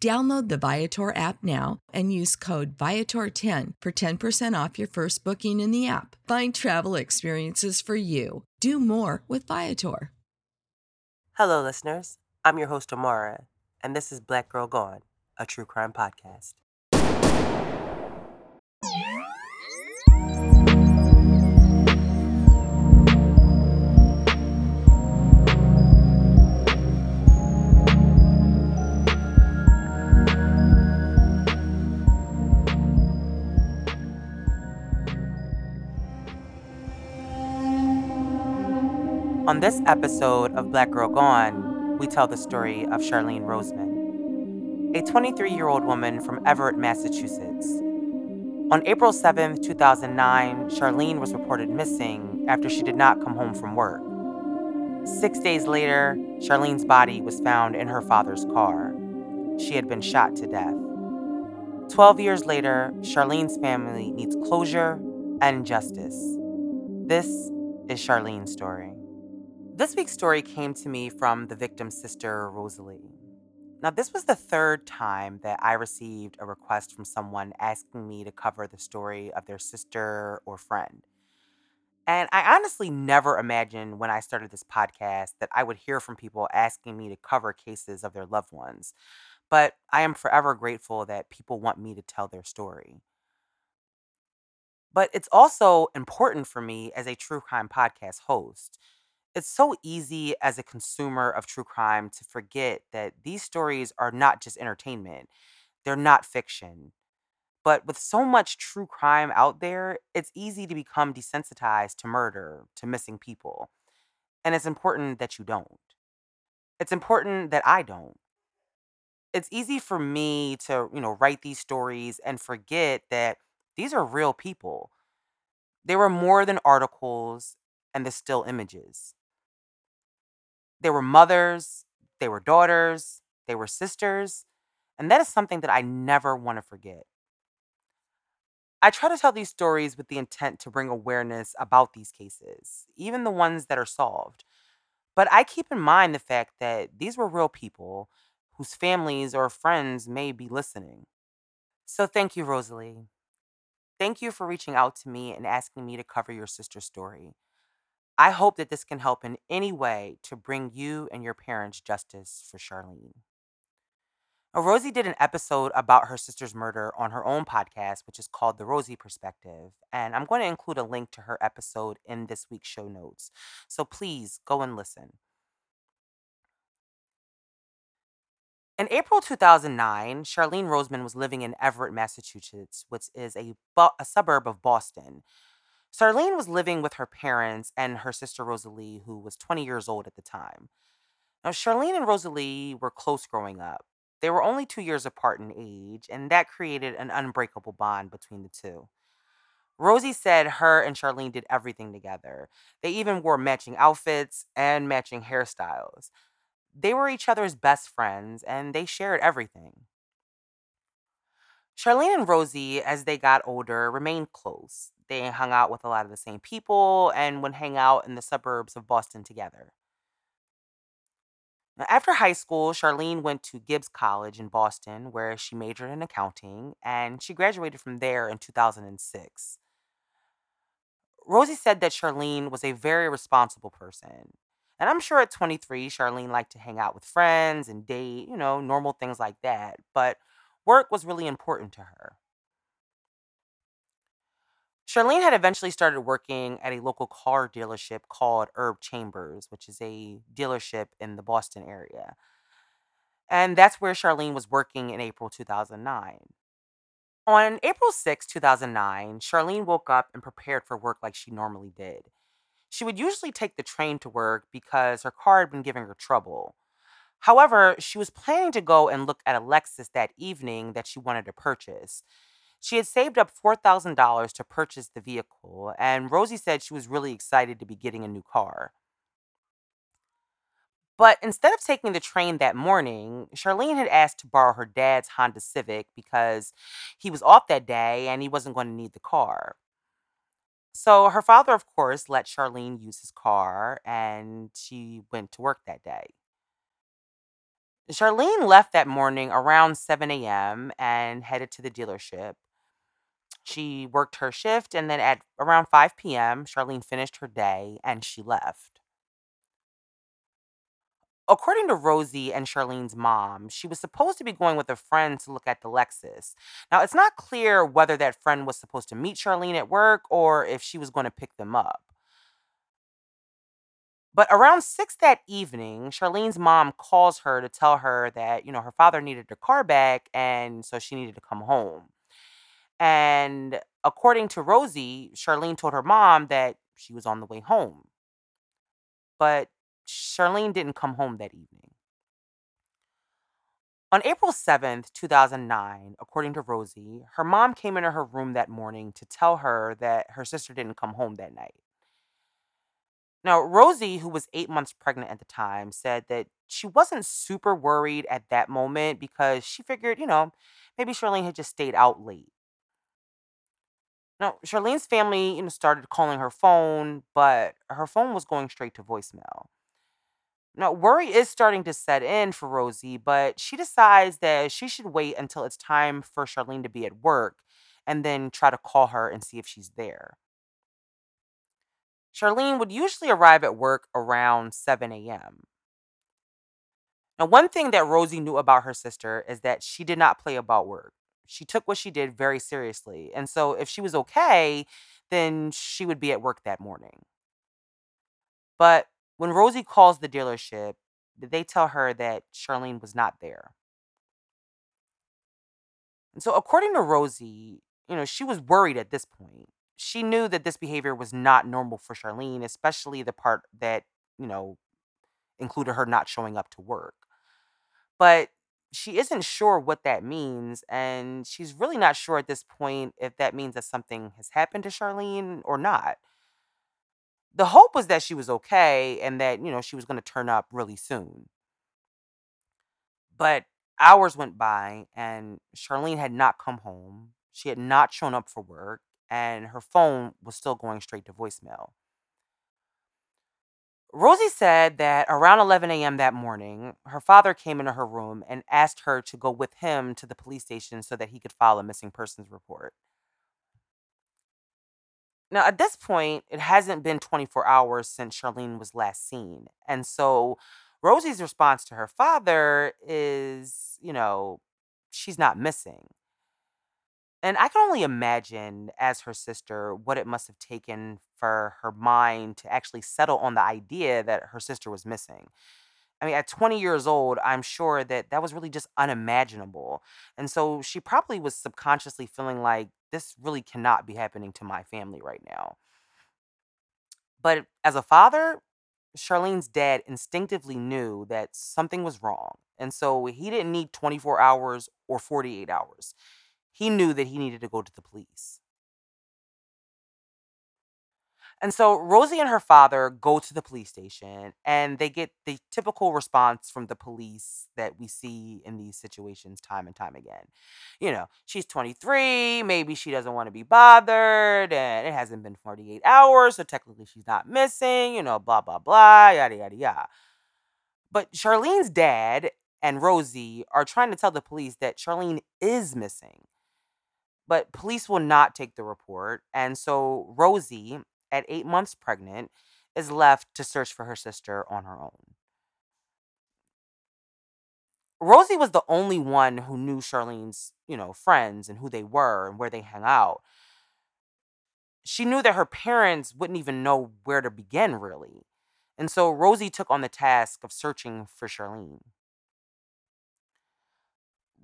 Download the Viator app now and use code Viator10 for 10% off your first booking in the app. Find travel experiences for you. Do more with Viator. Hello, listeners. I'm your host, Amara, and this is Black Girl Gone, a true crime podcast. On this episode of Black Girl Gone, we tell the story of Charlene Roseman, a 23 year old woman from Everett, Massachusetts. On April 7, 2009, Charlene was reported missing after she did not come home from work. Six days later, Charlene's body was found in her father's car. She had been shot to death. Twelve years later, Charlene's family needs closure and justice. This is Charlene's story. This week's story came to me from the victim's sister, Rosalie. Now, this was the third time that I received a request from someone asking me to cover the story of their sister or friend. And I honestly never imagined when I started this podcast that I would hear from people asking me to cover cases of their loved ones. But I am forever grateful that people want me to tell their story. But it's also important for me as a true crime podcast host it's so easy as a consumer of true crime to forget that these stories are not just entertainment, they're not fiction. But with so much true crime out there, it's easy to become desensitized to murder, to missing people. And it's important that you don't. It's important that I don't. It's easy for me to, you know, write these stories and forget that these are real people. They were more than articles and the still images. They were mothers, they were daughters, they were sisters, and that is something that I never want to forget. I try to tell these stories with the intent to bring awareness about these cases, even the ones that are solved. But I keep in mind the fact that these were real people whose families or friends may be listening. So thank you, Rosalie. Thank you for reaching out to me and asking me to cover your sister's story. I hope that this can help in any way to bring you and your parents justice for Charlene. Now, Rosie did an episode about her sister's murder on her own podcast, which is called The Rosie Perspective. And I'm going to include a link to her episode in this week's show notes. So please go and listen. In April 2009, Charlene Roseman was living in Everett, Massachusetts, which is a, a suburb of Boston. Charlene was living with her parents and her sister Rosalie, who was 20 years old at the time. Now, Charlene and Rosalie were close growing up. They were only two years apart in age, and that created an unbreakable bond between the two. Rosie said her and Charlene did everything together. They even wore matching outfits and matching hairstyles. They were each other's best friends, and they shared everything. Charlene and Rosie, as they got older, remained close. They hung out with a lot of the same people and would hang out in the suburbs of Boston together. Now, after high school, Charlene went to Gibbs College in Boston, where she majored in accounting, and she graduated from there in 2006. Rosie said that Charlene was a very responsible person. And I'm sure at 23, Charlene liked to hang out with friends and date, you know, normal things like that. But work was really important to her. Charlene had eventually started working at a local car dealership called Herb Chambers, which is a dealership in the Boston area. And that's where Charlene was working in April 2009. On April 6, 2009, Charlene woke up and prepared for work like she normally did. She would usually take the train to work because her car had been giving her trouble. However, she was planning to go and look at a Lexus that evening that she wanted to purchase. She had saved up $4,000 to purchase the vehicle, and Rosie said she was really excited to be getting a new car. But instead of taking the train that morning, Charlene had asked to borrow her dad's Honda Civic because he was off that day and he wasn't going to need the car. So her father, of course, let Charlene use his car and she went to work that day. Charlene left that morning around 7 a.m. and headed to the dealership. She worked her shift and then at around 5 p.m., Charlene finished her day and she left. According to Rosie and Charlene's mom, she was supposed to be going with a friend to look at the Lexus. Now, it's not clear whether that friend was supposed to meet Charlene at work or if she was going to pick them up. But around 6 that evening, Charlene's mom calls her to tell her that, you know, her father needed her car back and so she needed to come home. And according to Rosie, Charlene told her mom that she was on the way home. But Charlene didn't come home that evening. On April 7th, 2009, according to Rosie, her mom came into her room that morning to tell her that her sister didn't come home that night. Now, Rosie, who was eight months pregnant at the time, said that she wasn't super worried at that moment because she figured, you know, maybe Charlene had just stayed out late. Now, Charlene's family, you know, started calling her phone, but her phone was going straight to voicemail. Now, worry is starting to set in for Rosie, but she decides that she should wait until it's time for Charlene to be at work and then try to call her and see if she's there. Charlene would usually arrive at work around 7 a.m. Now, one thing that Rosie knew about her sister is that she did not play about work. She took what she did very seriously. And so, if she was okay, then she would be at work that morning. But when Rosie calls the dealership, they tell her that Charlene was not there. And so, according to Rosie, you know, she was worried at this point. She knew that this behavior was not normal for Charlene, especially the part that, you know, included her not showing up to work. But she isn't sure what that means. And she's really not sure at this point if that means that something has happened to Charlene or not the hope was that she was okay and that, you know, she was going to turn up really soon. But hours went by and Charlene had not come home. She had not shown up for work and her phone was still going straight to voicemail. Rosie said that around 11 a.m. that morning, her father came into her room and asked her to go with him to the police station so that he could file a missing persons report. Now, at this point, it hasn't been 24 hours since Charlene was last seen. And so Rosie's response to her father is, you know, she's not missing. And I can only imagine, as her sister, what it must have taken for her mind to actually settle on the idea that her sister was missing. I mean, at 20 years old, I'm sure that that was really just unimaginable. And so she probably was subconsciously feeling like this really cannot be happening to my family right now. But as a father, Charlene's dad instinctively knew that something was wrong. And so he didn't need 24 hours or 48 hours. He knew that he needed to go to the police. And so Rosie and her father go to the police station and they get the typical response from the police that we see in these situations time and time again. You know, she's 23, maybe she doesn't want to be bothered, and it hasn't been 48 hours, so technically she's not missing, you know, blah, blah, blah, yada, yada, yada. But Charlene's dad and Rosie are trying to tell the police that Charlene is missing. But police will not take the report. And so Rosie at eight months pregnant, is left to search for her sister on her own. Rosie was the only one who knew Charlene's, you know, friends and who they were and where they hang out. She knew that her parents wouldn't even know where to begin, really. And so Rosie took on the task of searching for Charlene.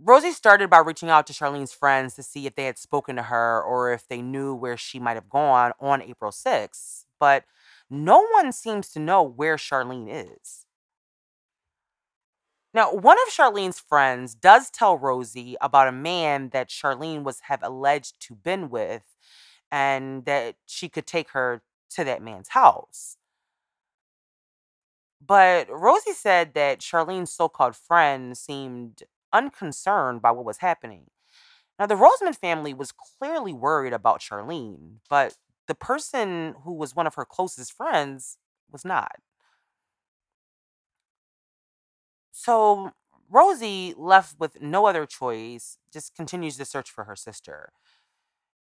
Rosie started by reaching out to Charlene's friends to see if they had spoken to her or if they knew where she might have gone on April 6th, but no one seems to know where Charlene is. Now, one of Charlene's friends does tell Rosie about a man that Charlene was have alleged to been with and that she could take her to that man's house. But Rosie said that Charlene's so-called friend seemed unconcerned by what was happening. Now, the Roseman family was clearly worried about Charlene, but the person who was one of her closest friends was not. So Rosie, left with no other choice, just continues to search for her sister.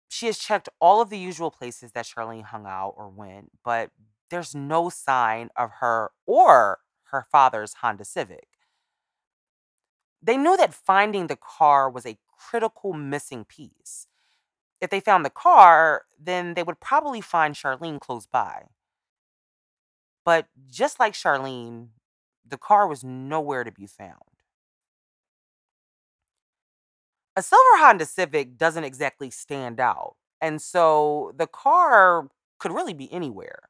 She has checked all of the usual places that Charlene hung out or went, but there's no sign of her or her father's Honda Civic. They knew that finding the car was a critical missing piece. If they found the car, then they would probably find Charlene close by. But just like Charlene, the car was nowhere to be found. A silver Honda Civic doesn't exactly stand out, and so the car could really be anywhere.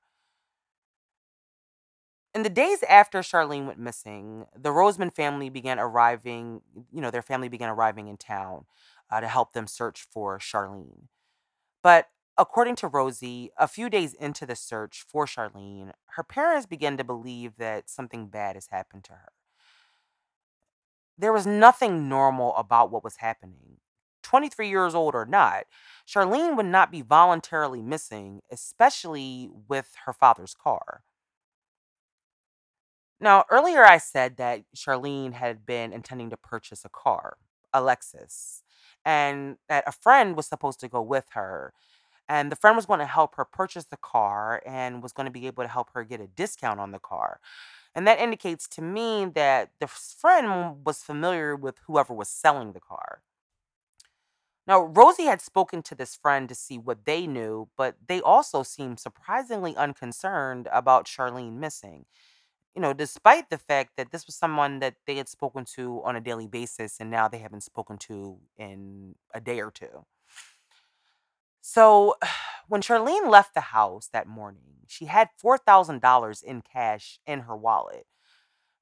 In the days after Charlene went missing, the Roseman family began arriving, you know, their family began arriving in town uh, to help them search for Charlene. But according to Rosie, a few days into the search for Charlene, her parents began to believe that something bad has happened to her. There was nothing normal about what was happening. 23 years old or not, Charlene would not be voluntarily missing, especially with her father's car. Now, earlier I said that Charlene had been intending to purchase a car, a Lexus, and that a friend was supposed to go with her. And the friend was going to help her purchase the car and was going to be able to help her get a discount on the car. And that indicates to me that the friend was familiar with whoever was selling the car. Now, Rosie had spoken to this friend to see what they knew, but they also seemed surprisingly unconcerned about Charlene missing you know, despite the fact that this was someone that they had spoken to on a daily basis and now they haven't spoken to in a day or two. So when Charlene left the house that morning, she had $4,000 in cash in her wallet.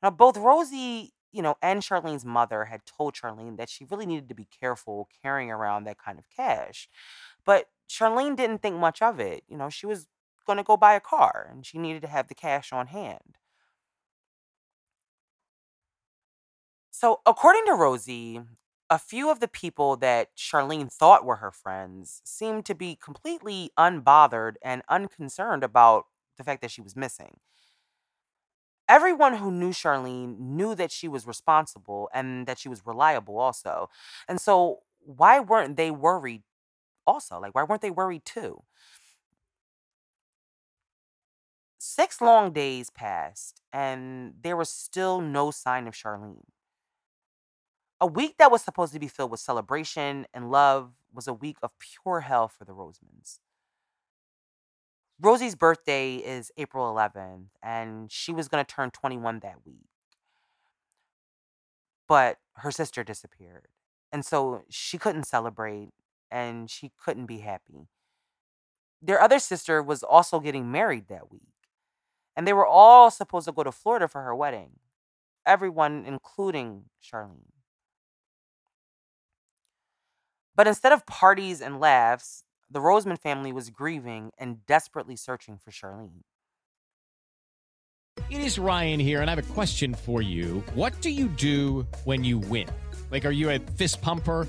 Now, both Rosie, you know, and Charlene's mother had told Charlene that she really needed to be careful carrying around that kind of cash. But Charlene didn't think much of it. You know, she was going to go buy a car and she needed to have the cash on hand. So, according to Rosie, a few of the people that Charlene thought were her friends seemed to be completely unbothered and unconcerned about the fact that she was missing. Everyone who knew Charlene knew that she was responsible and that she was reliable also. And so, why weren't they worried also? Like, why weren't they worried too? Six long days passed, and there was still no sign of Charlene. A week that was supposed to be filled with celebration and love was a week of pure hell for the Rosemans. Rosie's birthday is April 11th, and she was going to turn 21 that week. But her sister disappeared. And so she couldn't celebrate and she couldn't be happy. Their other sister was also getting married that week. And they were all supposed to go to Florida for her wedding. Everyone, including Charlene. But instead of parties and laughs, the Roseman family was grieving and desperately searching for Charlene. It is Ryan here, and I have a question for you. What do you do when you win? Like, are you a fist pumper?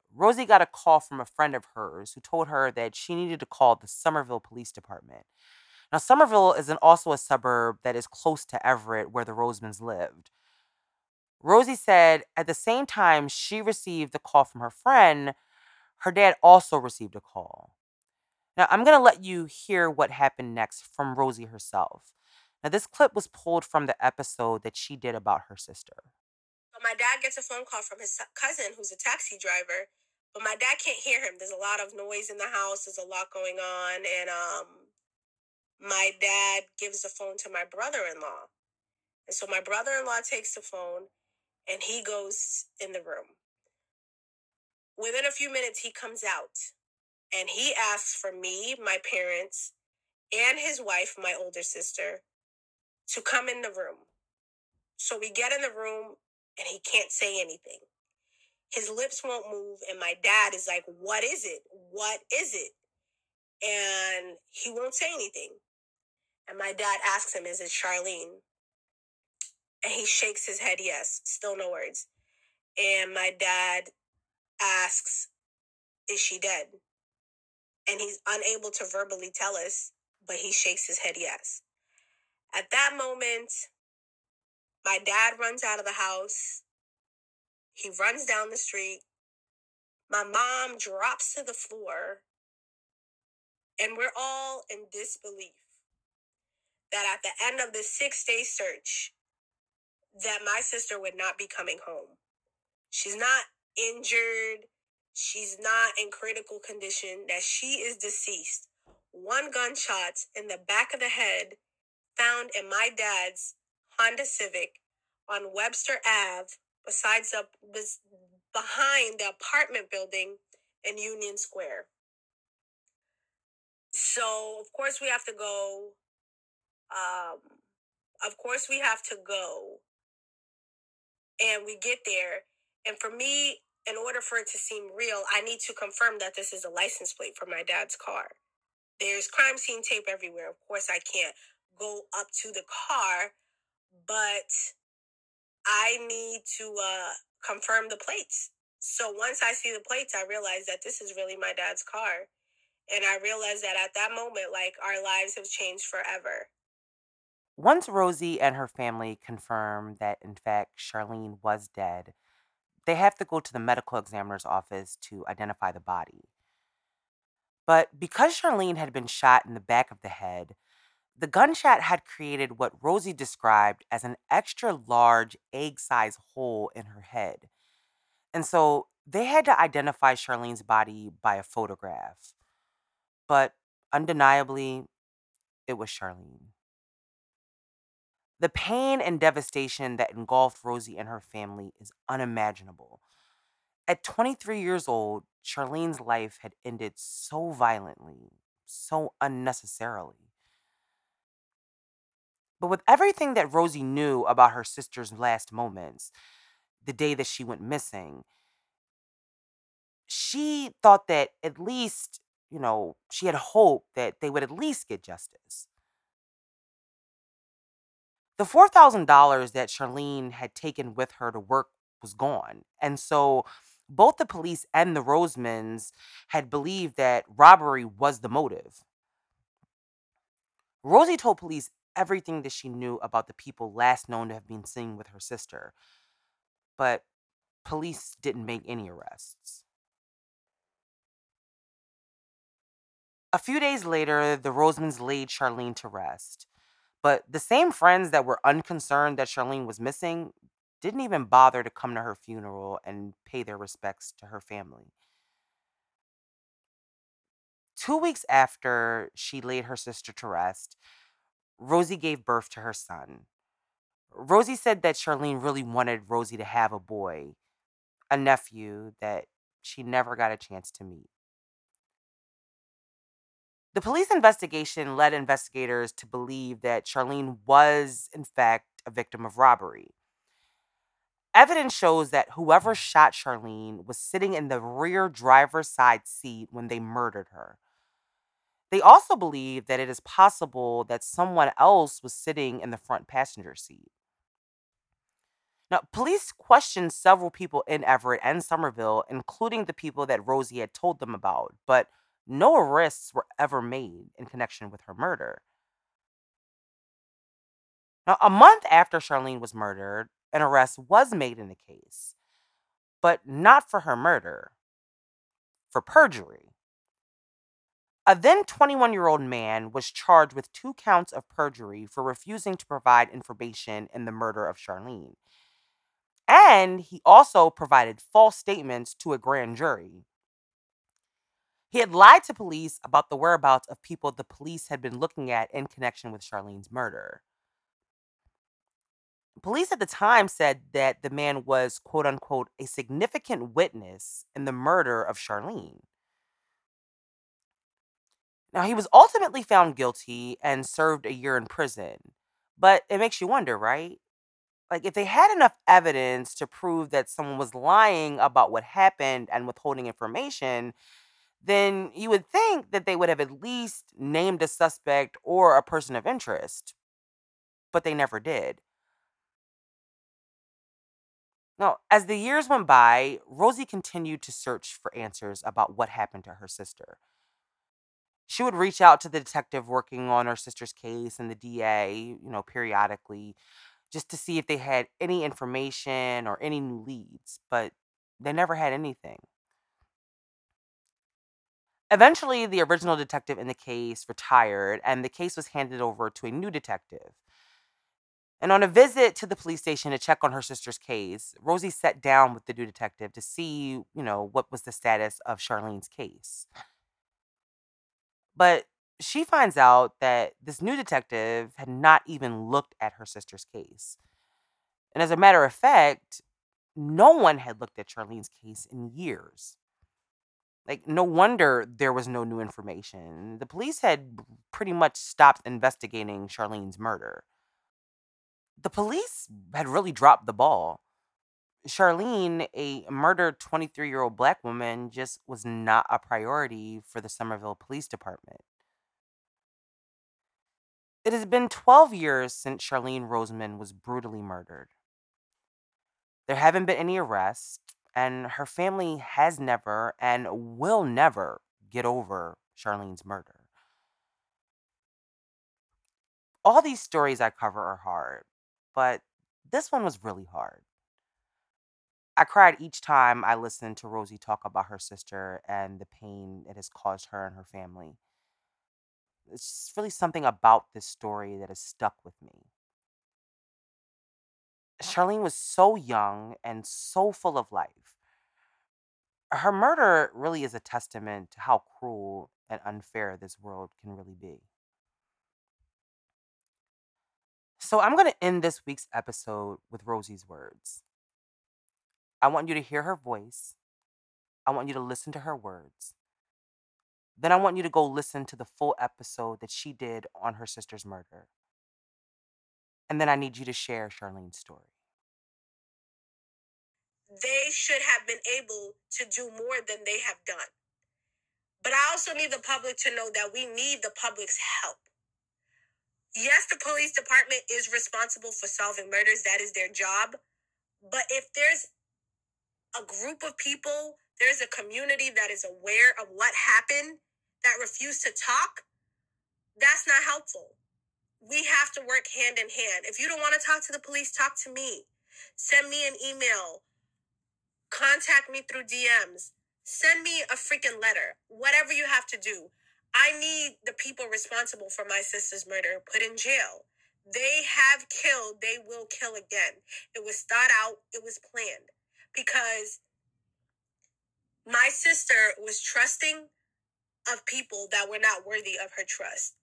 Rosie got a call from a friend of hers who told her that she needed to call the Somerville Police Department. Now, Somerville is an, also a suburb that is close to Everett, where the Rosemans lived. Rosie said at the same time she received the call from her friend, her dad also received a call. Now, I'm going to let you hear what happened next from Rosie herself. Now, this clip was pulled from the episode that she did about her sister. My dad gets a phone call from his cousin, who's a taxi driver. But my dad can't hear him. There's a lot of noise in the house. There's a lot going on, and um, my dad gives the phone to my brother-in-law. And so my brother-in-law takes the phone, and he goes in the room. Within a few minutes, he comes out, and he asks for me, my parents, and his wife, my older sister, to come in the room. So we get in the room, and he can't say anything. His lips won't move, and my dad is like, What is it? What is it? And he won't say anything. And my dad asks him, Is it Charlene? And he shakes his head, Yes, still no words. And my dad asks, Is she dead? And he's unable to verbally tell us, but he shakes his head, Yes. At that moment, my dad runs out of the house. He runs down the street. My mom drops to the floor. And we're all in disbelief that at the end of the six day search, that my sister would not be coming home. She's not injured. She's not in critical condition, that she is deceased. One gunshot in the back of the head found in my dad's Honda Civic on Webster Ave, besides the behind the apartment building in Union Square. So of course we have to go. Um, of course we have to go, and we get there. And for me, in order for it to seem real, I need to confirm that this is a license plate for my dad's car. There's crime scene tape everywhere. Of course, I can't go up to the car, but I need to uh, confirm the plates. So once I see the plates, I realize that this is really my dad's car. And I realized that at that moment, like our lives have changed forever. Once Rosie and her family confirm that, in fact, Charlene was dead, they have to go to the medical examiner's office to identify the body. But because Charlene had been shot in the back of the head, the gunshot had created what Rosie described as an extra large egg sized hole in her head. And so they had to identify Charlene's body by a photograph. But undeniably, it was Charlene. The pain and devastation that engulfed Rosie and her family is unimaginable. At 23 years old, Charlene's life had ended so violently, so unnecessarily. But with everything that Rosie knew about her sister's last moments, the day that she went missing, she thought that at least, you know, she had hope that they would at least get justice. The $4,000 that Charlene had taken with her to work was gone. And so both the police and the Rosemans had believed that robbery was the motive. Rosie told police everything that she knew about the people last known to have been seen with her sister, but police didn't make any arrests. A few days later, the Rosemans laid Charlene to rest. But the same friends that were unconcerned that Charlene was missing didn't even bother to come to her funeral and pay their respects to her family. Two weeks after she laid her sister to rest, Rosie gave birth to her son. Rosie said that Charlene really wanted Rosie to have a boy, a nephew that she never got a chance to meet. The police investigation led investigators to believe that Charlene was, in fact, a victim of robbery. Evidence shows that whoever shot Charlene was sitting in the rear driver's side seat when they murdered her. They also believe that it is possible that someone else was sitting in the front passenger seat. Now, police questioned several people in Everett and Somerville, including the people that Rosie had told them about, but no arrests were ever made in connection with her murder. Now, a month after Charlene was murdered, an arrest was made in the case, but not for her murder, for perjury. A then 21 year old man was charged with two counts of perjury for refusing to provide information in the murder of Charlene. And he also provided false statements to a grand jury. He had lied to police about the whereabouts of people the police had been looking at in connection with Charlene's murder. Police at the time said that the man was, quote unquote, a significant witness in the murder of Charlene. Now, he was ultimately found guilty and served a year in prison. But it makes you wonder, right? Like, if they had enough evidence to prove that someone was lying about what happened and withholding information, then you would think that they would have at least named a suspect or a person of interest. But they never did. Now, as the years went by, Rosie continued to search for answers about what happened to her sister. She would reach out to the detective working on her sister's case and the DA, you know, periodically, just to see if they had any information or any new leads, but they never had anything. Eventually, the original detective in the case retired and the case was handed over to a new detective. And on a visit to the police station to check on her sister's case, Rosie sat down with the new detective to see, you know, what was the status of Charlene's case. But she finds out that this new detective had not even looked at her sister's case. And as a matter of fact, no one had looked at Charlene's case in years. Like, no wonder there was no new information. The police had pretty much stopped investigating Charlene's murder. The police had really dropped the ball. Charlene, a murdered 23 year old black woman, just was not a priority for the Somerville Police Department. It has been 12 years since Charlene Roseman was brutally murdered. There haven't been any arrests, and her family has never and will never get over Charlene's murder. All these stories I cover are hard, but this one was really hard. I cried each time I listened to Rosie talk about her sister and the pain it has caused her and her family. It's just really something about this story that has stuck with me. Charlene was so young and so full of life. Her murder really is a testament to how cruel and unfair this world can really be. So, I'm going to end this week's episode with Rosie's words. I want you to hear her voice. I want you to listen to her words. Then I want you to go listen to the full episode that she did on her sister's murder. And then I need you to share Charlene's story. They should have been able to do more than they have done. But I also need the public to know that we need the public's help. Yes, the police department is responsible for solving murders, that is their job. But if there's a group of people, there's a community that is aware of what happened that refuse to talk, that's not helpful. We have to work hand in hand. If you don't want to talk to the police, talk to me. Send me an email. Contact me through DMs. Send me a freaking letter. Whatever you have to do. I need the people responsible for my sister's murder put in jail. They have killed, they will kill again. It was thought out, it was planned. Because my sister was trusting of people that were not worthy of her trust.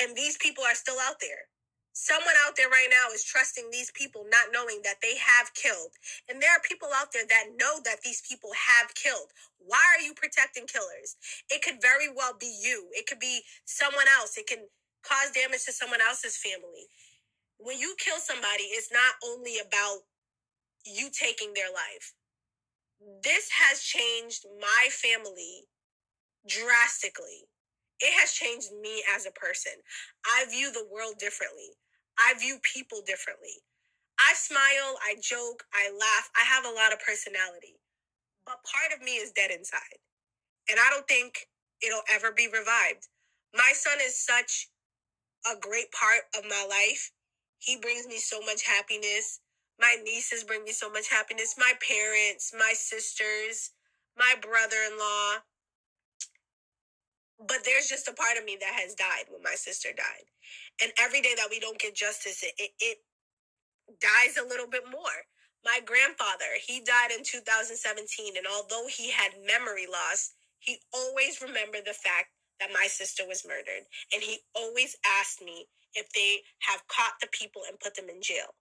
And these people are still out there. Someone out there right now is trusting these people, not knowing that they have killed. And there are people out there that know that these people have killed. Why are you protecting killers? It could very well be you, it could be someone else, it can cause damage to someone else's family. When you kill somebody, it's not only about you taking their life. This has changed my family drastically. It has changed me as a person. I view the world differently. I view people differently. I smile, I joke, I laugh. I have a lot of personality. But part of me is dead inside. And I don't think it'll ever be revived. My son is such a great part of my life. He brings me so much happiness. My nieces bring me so much happiness. My parents, my sisters, my brother in law. But there's just a part of me that has died when my sister died. And every day that we don't get justice, it, it, it dies a little bit more. My grandfather, he died in 2017. And although he had memory loss, he always remembered the fact that my sister was murdered. And he always asked me if they have caught the people and put them in jail.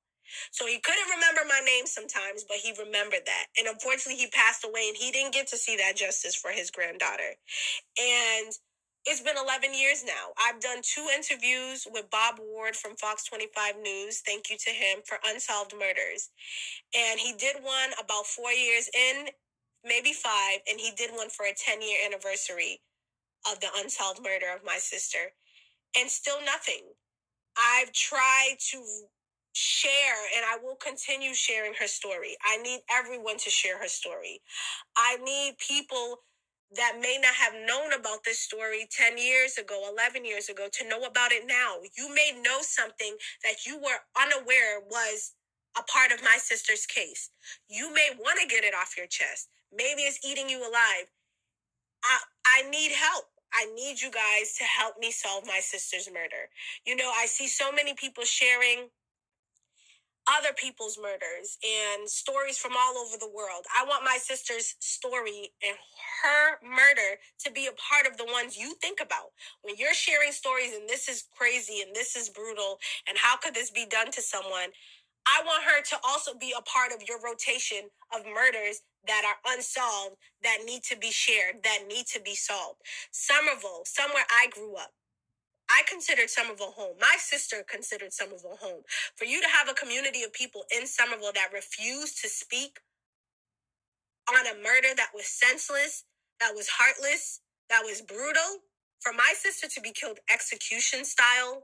So he couldn't remember my name sometimes, but he remembered that. And unfortunately, he passed away and he didn't get to see that justice for his granddaughter. And it's been 11 years now. I've done two interviews with Bob Ward from Fox 25 News. Thank you to him for Unsolved Murders. And he did one about four years in, maybe five, and he did one for a 10 year anniversary of the unsolved murder of my sister. And still nothing. I've tried to share and I will continue sharing her story. I need everyone to share her story. I need people that may not have known about this story 10 years ago, 11 years ago, to know about it now. You may know something that you were unaware was a part of my sister's case. You may want to get it off your chest. Maybe it's eating you alive. I, I need help. I need you guys to help me solve my sister's murder. You know, I see so many people sharing other people's murders and stories from all over the world. I want my sister's story and her murder to be a part of the ones you think about. When you're sharing stories and this is crazy and this is brutal and how could this be done to someone? I want her to also be a part of your rotation of murders that are unsolved, that need to be shared, that need to be solved. Somerville, somewhere I grew up, I considered Somerville home. My sister considered Somerville home. For you to have a community of people in Somerville that refused to speak on a murder that was senseless, that was heartless, that was brutal, for my sister to be killed execution style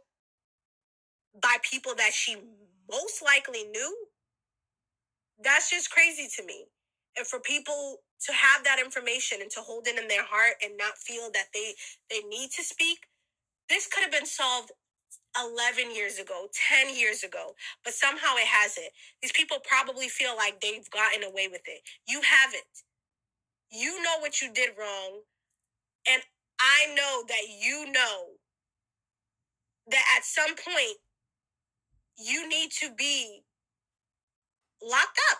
by people that she most likely knew, that's just crazy to me. And for people to have that information and to hold it in their heart and not feel that they they need to speak this could have been solved 11 years ago, 10 years ago, but somehow it hasn't. These people probably feel like they've gotten away with it. You haven't. You know what you did wrong. And I know that you know that at some point you need to be locked up.